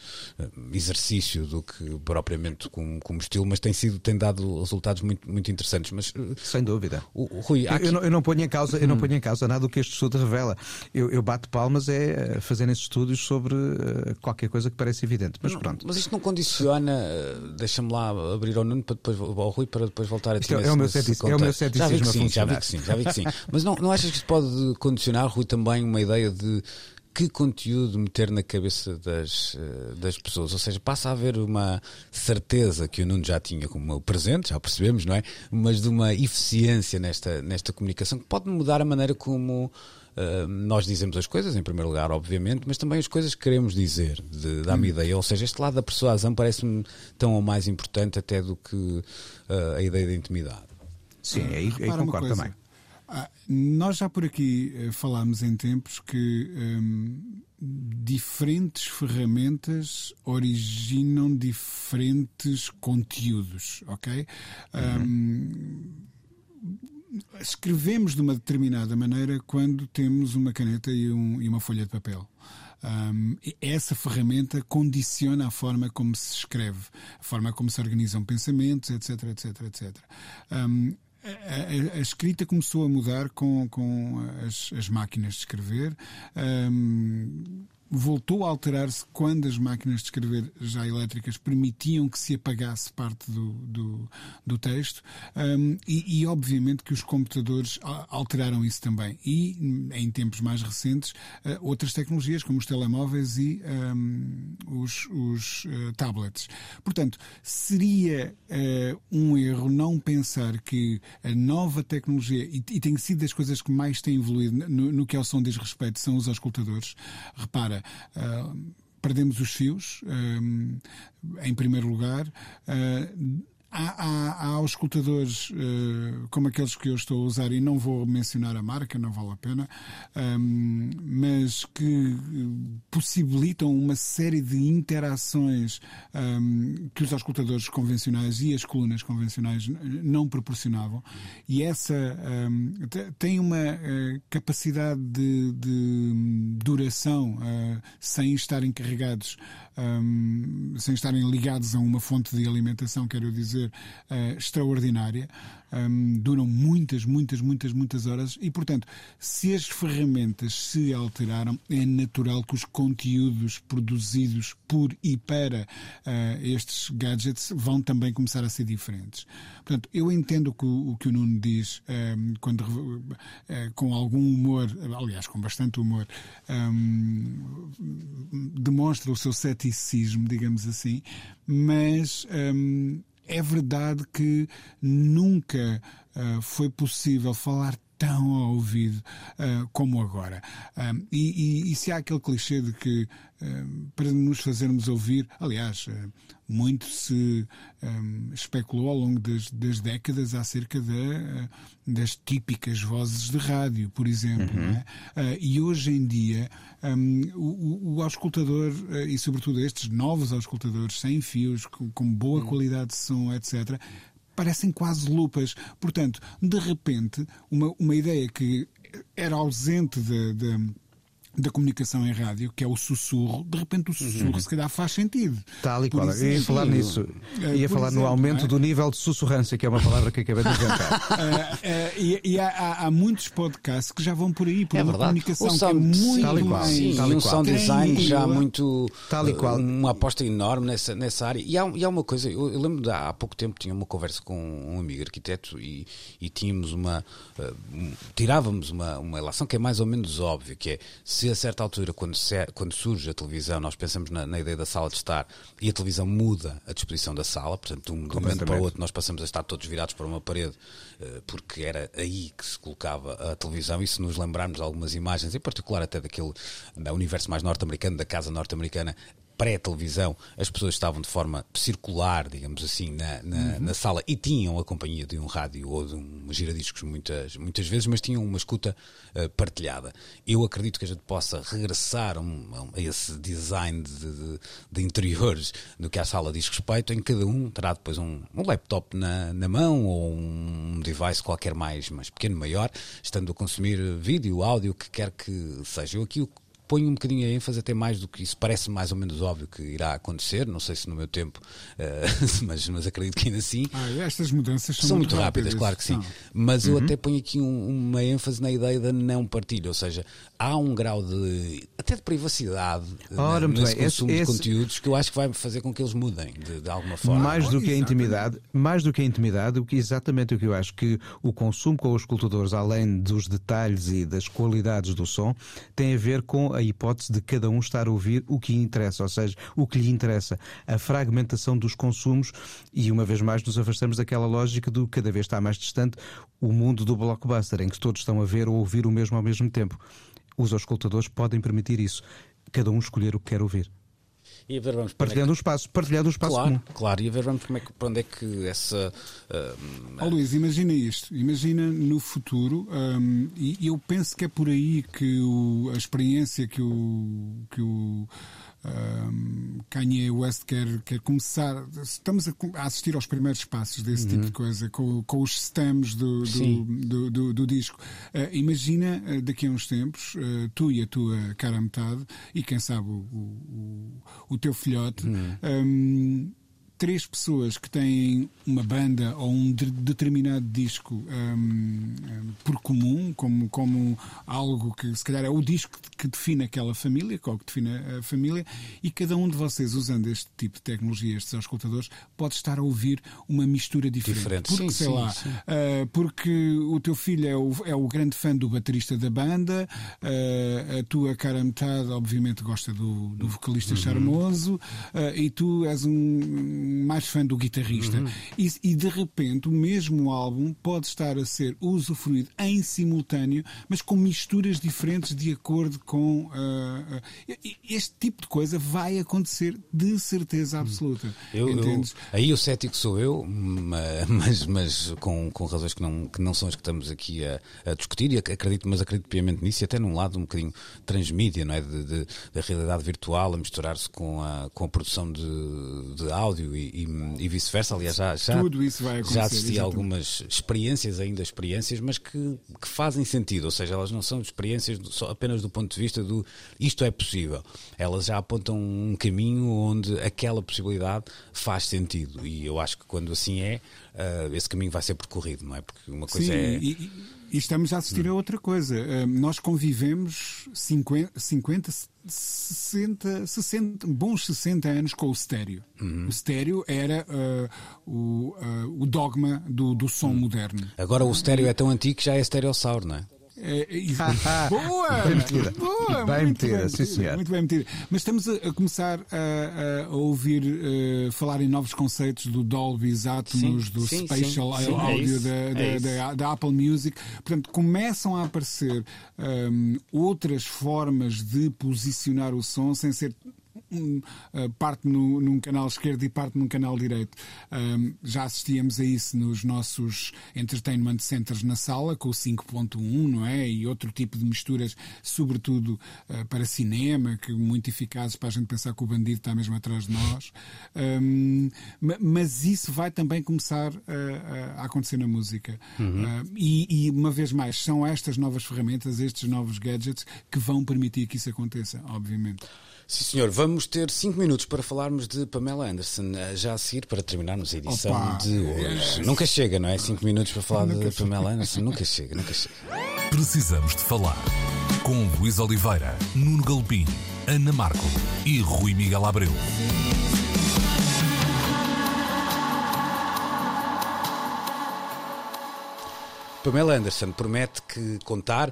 exercício do que propriamente como, como estilo, mas tem sido tem dado resultados muito, muito interessantes. Mas, uh, Sem dúvida. O, o Rui, aqui... eu, não, eu, não, ponho em causa, eu não hum. ponho em causa nada do que este estudo revela. Eu, eu bato palmas é fazendo esses estudos sobre qualquer coisa que parece evidente. Mas não, pronto. Mas isto não condiciona, deixa-me lá abrir ao Nuno para depois ao Rui para depois voltar a ter é, é, o meu ceticismo, é o meu ceticismo já vi que sim, já vi que sim, já vi que sim. Mas não, não achas que isto pode condicionar, Rui, também uma ideia de que conteúdo meter na cabeça das, eh, das pessoas. Ou seja, passa a haver uma certeza que o Nuno já tinha como presente, já percebemos, não é? Mas de uma eficiência nesta, nesta comunicação que pode mudar a maneira como uh, nós dizemos as coisas, em primeiro lugar, obviamente, mas também as coisas que queremos dizer, de, da hum. ideia. Ou seja, este lado da persuasão parece-me tão ou mais importante até do que uh, a ideia da intimidade. Sim, aí, aí concordo também. Ah, nós já por aqui uh, falámos em tempos que um, diferentes ferramentas originam diferentes conteúdos, ok? Uhum. Um, escrevemos de uma determinada maneira quando temos uma caneta e, um, e uma folha de papel. Um, essa ferramenta condiciona a forma como se escreve, a forma como se organizam pensamentos, etc, etc, etc. Um, a, a, a, escrita começou a mudar com, com as, as máquinas de escrever. Um, voltou a alterar-se quando as máquinas de escrever já elétricas permitiam que se apagasse parte do, do, do texto um, e, e, obviamente que os computadores alteraram isso também e em tempos mais recentes uh, outras tecnologias como os telemóveis e um, os, os uh, tablets. Portanto, seria uh, um erro não pensar que a nova tecnologia e, e tem sido das coisas que mais têm evoluído no, no que ao som diz respeito são os auscultadores. Repara, perdemos os fios, uh, em primeiro lugar. Há, há, há uh, como aqueles que eu estou a usar, e não vou mencionar a marca, não vale a pena, um, mas que possibilitam uma série de interações um, que os auscultadores convencionais e as colunas convencionais não proporcionavam. E essa um, tem uma uh, capacidade de, de duração uh, sem estarem carregados um, sem estarem ligados a uma fonte de alimentação, quero dizer, uh, extraordinária um, duram muitas, muitas, muitas, muitas horas e, portanto, se as ferramentas se alteraram, é natural que os conteúdos produzidos por e para uh, estes gadgets vão também começar a ser diferentes. Portanto, eu entendo o que o, que o Nuno diz um, quando, uh, com algum humor, aliás, com bastante humor, um, demonstra o seu ceticismo, digamos assim, mas um, é verdade que nunca uh, foi possível falar tão ao ouvido uh, como agora. Um, e, e, e, se há aquele clichê de que uh, para nos fazermos ouvir, aliás, uh, muito se um, especulou ao longo das, das décadas acerca de, das típicas vozes de rádio, por exemplo. Uhum. É? e hoje em dia, um, o, o auscultador, e sobretudo estes novos auscultadores sem fios, com, com boa uhum. qualidade de som, etc., parecem quase lupas. Portanto, de repente, uma, uma ideia que era ausente de, de da comunicação em rádio, que é o sussurro, de repente o sussurro uhum. se calhar faz sentido. Tal e qual. Exemplo, eu ia falar nisso. Uh, ia falar exemplo, no aumento é? do nível de sussurrância, que é uma palavra que acabei de inventar. uh, [laughs] uh, e, e há, há, muitos podcasts que já vão por aí, por é uma verdade. comunicação o sound, que é muito tal e qual. mais... Sim, tal e um sound design já muito... Tal e qual. Uma aposta enorme nessa, nessa área. E há, e há uma coisa, eu, eu lembro de há pouco tempo tinha uma conversa com um amigo arquiteto e, e tínhamos uma... tirávamos uma, uma relação que é mais ou menos óbvia, que é se a certa altura quando, se, quando surge a televisão, nós pensamos na, na, ideia da sala de estar e a televisão muda a disposição da sala, portanto, de um, de um momento para o outro, nós passamos a estar todos virados para uma parede, uh, porque era aí que se colocava a televisão. E se nos lembrarmos de algumas imagens, em particular até daquele da universo mais norte-americano, da casa norte-americana, pré-televisão, as pessoas estavam de forma circular, digamos assim, na, na, uhum. na, sala e tinham a companhia de um rádio ou de um giradiscos muitas, muitas vezes, mas tinham uma escuta uh, partilhada. Eu acredito que a gente possa regressar a, um, a esse design de, de, de, interiores no que a sala diz respeito, em cada um terá depois um, um laptop na, na mão ou um device qualquer mais, mais pequeno, maior, estando a consumir vídeo, áudio, que quer que seja. Eu aqui ponho um bocadinho a ênfase até mais do que isso. Parece mais ou menos óbvio que irá acontecer, não sei se no meu tempo, uh, [laughs] mas, mas acredito que ainda assim. Ah, estas mudanças são, são muito, muito rápidas, rápidas, claro que sim. Não. Mas uhum. eu até ponho aqui um, uma ênfase na ideia da não partilha, ou seja, há um grau de até de privacidade Ora, na, nesse bem, consumo esse, de conteúdos que eu acho que vai fazer com que eles mudem de, de alguma forma. Mais do que a intimidade, mais do que a intimidade, o que exatamente o que eu acho que o consumo com os escultadores, além dos detalhes e das qualidades do som, tem a ver com a hipótese de cada cada um estar a ouvir o que interessa, ou seja, o que lhe interessa. A fragmentação dos consumos e, uma vez mais, nos afastamos daquela lógica do cada vez está mais distante o mundo do blockbuster, em que todos estão a ver ou ouvir o mesmo ao mesmo tempo. Os auscultadores podem permitir isso. Cada um escolher o que quer ouvir. E a ver, vamos, partilhando é que... o espaço, partilhando o espaço claro, comum. Claro, e a ver vamos como é que, para onde é que essa. Uh, oh, Luís, imagina isto. Imagina no futuro, um, e eu penso que é por aí que o, a experiência que o. Que o um, Kanye West quer, quer começar. Estamos a, a assistir aos primeiros passos desse uhum. tipo de uhum. coisa, com, com os stems do, do, do, do, do disco. Uh, imagina uh, daqui a uns tempos, uh, tu e a tua cara metade, e quem sabe o, o, o teu filhote. Uhum. Um, três pessoas que têm uma banda ou um de, determinado disco um, um, por comum, como, como algo que se calhar é o disco que define aquela família, ou que define a família, e cada um de vocês, usando este tipo de tecnologia, estes escutadores, pode estar a ouvir uma mistura diferente. Diferente. Porque, Sim, sei sim, lá, sim. uh, porque o teu filho é o, é o grande fã do baterista da banda, uh, a tua cara metade, obviamente, gosta do, do vocalista Uhum. charmoso, uh, e tu és um mais fã do guitarrista. Uhum. E, e de repente o mesmo álbum pode estar a ser usufruído em simultâneo, mas com misturas diferentes de acordo com. uh, uh, este tipo de coisa vai acontecer de certeza absoluta. Hum. Eu, eu- aí o cético sou eu, ma- mas, mas com, com razões que não, que não são as que estamos aqui a, a discutir, e ac- acredito, mas acredito piamente nisso, e até num lado um bocadinho transmídia, não é? De, de- da realidade virtual a misturar-se com a, com a produção de, de áudio e, e- e vice-versa. Aliás, já, já, Tudo isso vai acontecer, já assisti exatamente. algumas experiências, ainda experiências, mas que, que fazem sentido, ou seja, elas não são experiências só apenas do ponto de vista do isto é possível. Elas já apontam um caminho onde aquela possibilidade faz sentido. E eu acho que quando assim é, ah, esse caminho vai ser percorrido, não é? Porque uma coisa Sim, é. e, e- estamos a assistir a outra coisa. Nós convivemos 50, 50 60, 60, bons 60 anos com o estéreo. Uhum. O estéreo era uh, o, uh, o dogma do, do som Uhum. moderno. Agora o estéreo é tão antigo que já é estereossauro, não é? É, é, [laughs] boa! Bem metida. Boa! Bem muito metida, bem sim, senhor. Muito bem metida. Mas estamos a, a começar a, a- ouvir eh, falar em novos conceitos do Dolby Atmos, Sim, do sim, Spatial sim, sim, é Audio isso, da, é da- da- da Apple Music. Portanto, começam a aparecer hum, outras formas de posicionar o som sem ser um, uh, parte no, num canal esquerdo e parte num canal direito. Um, já assistíamos a isso nos nossos entertainment centers na sala, com o 5.1, não é? E outro tipo de misturas, sobretudo uh, para cinema, que muito eficazes para a gente pensar que o bandido está mesmo atrás de nós. Um, ma- mas isso vai também começar uh, a acontecer na música. Uh, e, e, uma vez mais, são estas novas ferramentas, estes novos gadgets, que vão permitir que isso aconteça, obviamente. Sim, senhor. Vamos ter 5 minutos para falarmos de Pamela Anderson, eh, já a seguir para terminarmos a edição Opa! de hoje. Nunca chega, não é? 5 minutos para falar de Pamela Anderson. Nunca chega, nunca chega. Precisamos de falar com Luís Oliveira, Nuno Galpim, Ana Marco e Rui Miguel Abreu. Pamela Anderson promete que contar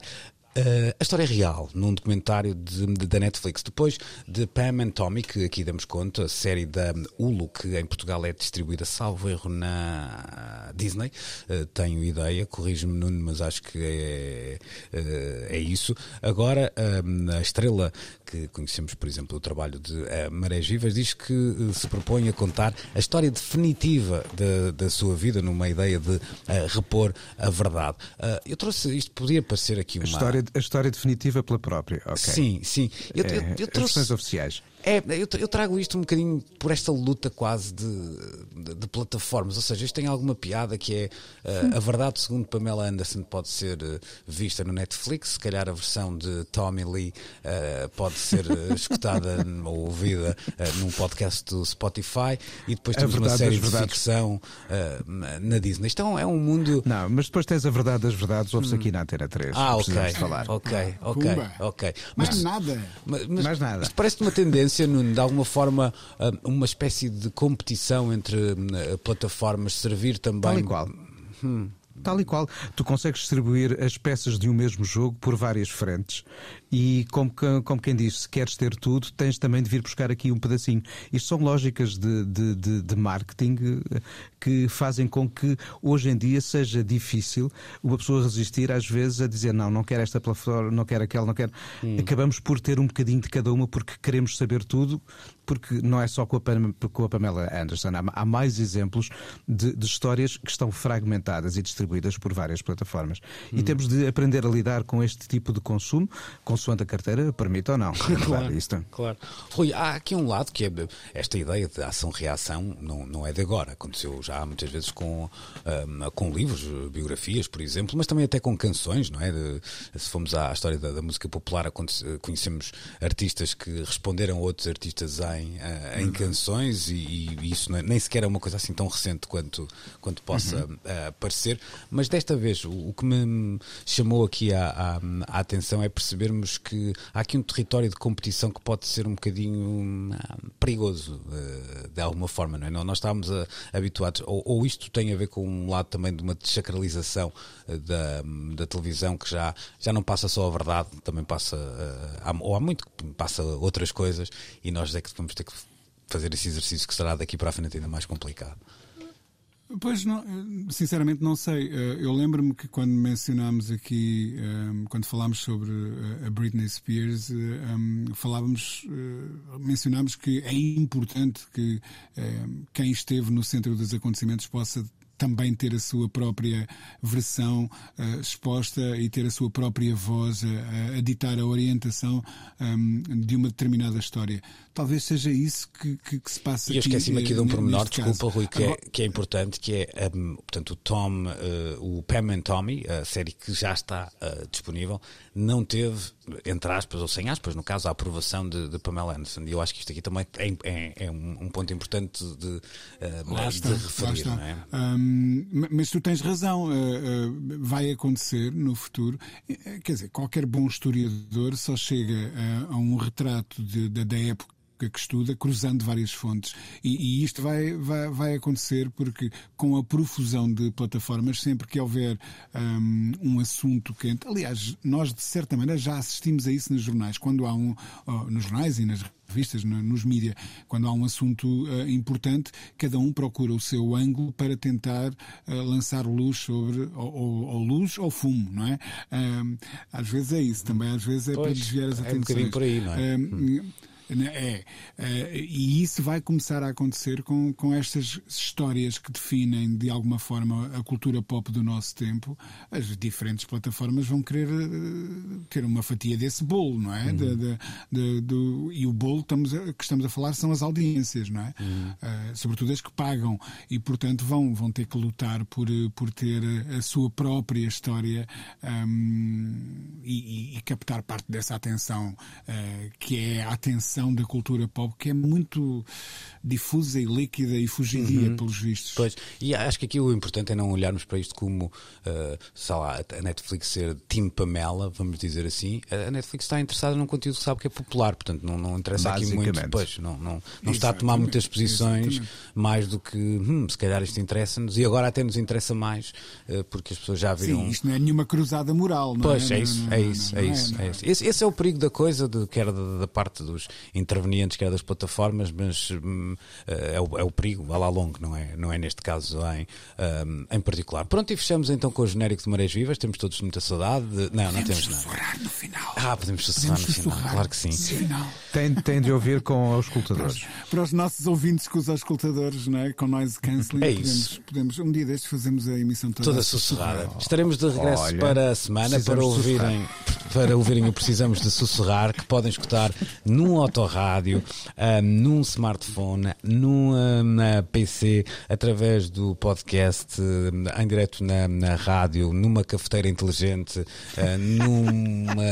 eh, a história real num documentário de- de- da Netflix. Depois de Pam and Tommy, que aqui damos conta, a série da Hulu, que em Portugal é distribuída, salvo erro, na Disney. Eh, tenho ideia, corrijo-me, Nuno, mas acho que é, eh, é isso. Agora, eh, a estrela que conhecemos, por exemplo, o trabalho de Marés Vivas, diz que se propõe a contar a história definitiva da, da sua vida numa ideia de repor a verdade. Eu trouxe, isto podia parecer aqui uma... a história definitiva pela própria. ok. Sim, sim. Eu, eu- É, eu As versões trouxe... oficiais. É, eu, tra- eu trago isto um bocadinho por esta luta quase de, de- de plataformas. Ou seja, isto tem alguma piada que é uh, a verdade, segundo Pamela Anderson, pode ser uh, vista no Netflix. Se calhar a versão de Tommy Lee uh, pode ser escutada [laughs] ou ouvida uh, num podcast do Spotify. E depois A temos uma série das de verdades. ficção uh, na Disney. Isto é um, é um mundo. Não, mas depois tens a verdade das verdades, ouve-se aqui na Antena 3. Ah, ok. falar. Ok, ok, ok. Mais tu- nada. mas, mas Mais nada. Isto parece uma tendência, Nuno, de alguma forma, ah, uma espécie de competição entre ah, plataformas, servir também. Tal e qual. Tal e qual. Tu consegues distribuir as peças de um mesmo jogo por várias frentes e, como, como quem diz, se queres ter tudo, tens também de vir buscar aqui um pedacinho. Isto são lógicas de, de, de, de marketing eh, que fazem com que hoje em dia seja difícil uma pessoa resistir às vezes a dizer não, não quero esta plataforma, não quero aquela, não quero. Acabamos por ter um bocadinho de cada uma porque queremos saber tudo, porque não é só com a, Pam- com a Pamela Anderson. Há, há mais exemplos de, de histórias que estão fragmentadas e distribuídas por várias plataformas. E temos de aprender a lidar com este tipo de consumo, consoante a carteira permite ou não. [laughs] Claro. Isto. Claro. Rui, há aqui um lado que é esta ideia de ação-reação, não, não é de agora. Aconteceu já muitas vezes com, ah, com livros, biografias, por exemplo, mas também até com canções, não é? De- se formos à história da, da música popular, conhecemos artistas que responderam a outros artistas em uh, em canções, e, e isso é, nem sequer é uma coisa assim tão recente quanto, quanto possa uhum. uh, parecer. Mas desta vez, o, o que me chamou aqui a, a, a, atenção é percebermos que há aqui um território de competição que pode ser um bocadinho uh, perigoso, de alguma forma, não é? Nós estávamos habituados, ou, ou, isto tem a ver com um lado também de uma desacralização da, da televisão que já, já não passa só a verdade, também passa, há, ou há muito que passa outras coisas e nós é que vamos ter que fazer esse exercício que será daqui para a frente ainda mais complicado. Pois, não, sinceramente não sei. Eh, eu lembro-me que quando mencionámos aqui, eh, quando falámos sobre eh, a Britney Spears, falávamos, mencionámos que é importante que quem esteve no centro dos acontecimentos possa também ter a sua própria versão uh, exposta e ter a sua própria voz a, a ditar a orientação um, de uma determinada história. Talvez seja isso que, que, que se passa e eu esqueci-me aqui de um pormenor, desculpa, Rui, que, é, que é importante, que é um, portanto, o Tom, uh, o Pam and Tommy, a série que já está uh, disponível, não teve, entre aspas ou sem aspas, no caso, a aprovação de, de Pamela Anderson. E eu acho que isto aqui também é, é, é um, ponto importante de, uh, está, de referir. Não é? Um, mas tu tens razão, vai acontecer no futuro. Quer dizer, qualquer bom historiador só chega a, a um retrato da época que estuda, cruzando várias fontes. E, e isto vai, vai, vai, acontecer porque, com a profusão de plataformas, sempre que houver um, um, assunto quente, aliás, nós de certa maneira já assistimos a isso nos jornais, quando há um, uh, nos jornais e nas revistas, nos mídias, quando há um assunto uh, importante, cada um procura o seu ângulo para tentar uh, lançar luz sobre, ou, ou, ou, luz ou fumo, não é? Uh, às vezes é isso, também às vezes é pois, para desviar as atenções. É um bocadinho por aí, não é? Hum. Né, é, é, e isso vai começar a acontecer com, com estas histórias que definem de alguma forma a cultura pop do nosso tempo. As diferentes plataformas vão querer uh, ter uma fatia desse bolo, não é? Uhum. De, de, de, do, e o bolo estamos a, que estamos a falar são as audiências, não é? Uhum. Uh, sobretudo as que pagam e, portanto, vão, vão ter que lutar por, por ter a sua própria história um, e, e, captar parte dessa atenção, uh, que é a atenção da cultura pop que é muito difusa e líquida e fugidia, uhum. pelos vistos. Pois, e acho que aqui o importante é não olharmos para isto como, uh, sei lá, a Netflix ser Team Pamela, vamos dizer assim. A Netflix está interessada num conteúdo que sabe que é popular, portanto não, não interessa aqui muito. Pois, não, não, não está a tomar muitas posições Exatamente. mais do que, hum, se calhar isto interessa-nos e agora até nos interessa mais, uh, porque as pessoas já viram. Sim, isto não é nenhuma cruzada moral, não pois, é? é isso, é isso, é isso, é isso. Esse, esse é o perigo da coisa, de, quer da, da parte dos intervenientes, quer das plataformas, mas hum, eh, é, o, é o perigo, vá lá longo, não é, não é neste caso em, um, em particular. Pronto, e fechamos então com o genérico de Marés Vivas, temos todos muita saudade. De... Não, não temos nada. no final. Ah, podemos sussurrar no final, claro que sim. Tem, tem de ouvir com os escutadores. Para, para os nossos ouvintes com os escutadores, não é? com noise cancelling, é isso. Podemos, podemos, um dia destes fazemos a emissão toda, toda sussurrada. Estaremos de regresso Olha, para a semana para ouvirem, para ouvirem o Precisamos de Sussurrar, que podem escutar num autorrádio, um, num smartphone, num um, PC, através do podcast, um, em direto na, na, rádio, numa cafeteira inteligente, uh, numa,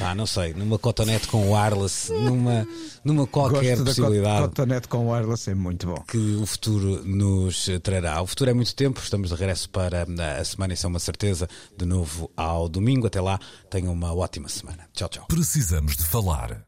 [laughs] ah, não sei, numa cotonete com wireless, numa, numa qualquer Gosto possibilidade. Da cotonete com wireless é muito bom. Que o futuro nos trará. O futuro é muito tempo, estamos de regresso para a semana, isso é uma certeza, de novo ao domingo. Até lá, tenham uma ótima semana. Tchau, tchau. Precisamos de falar.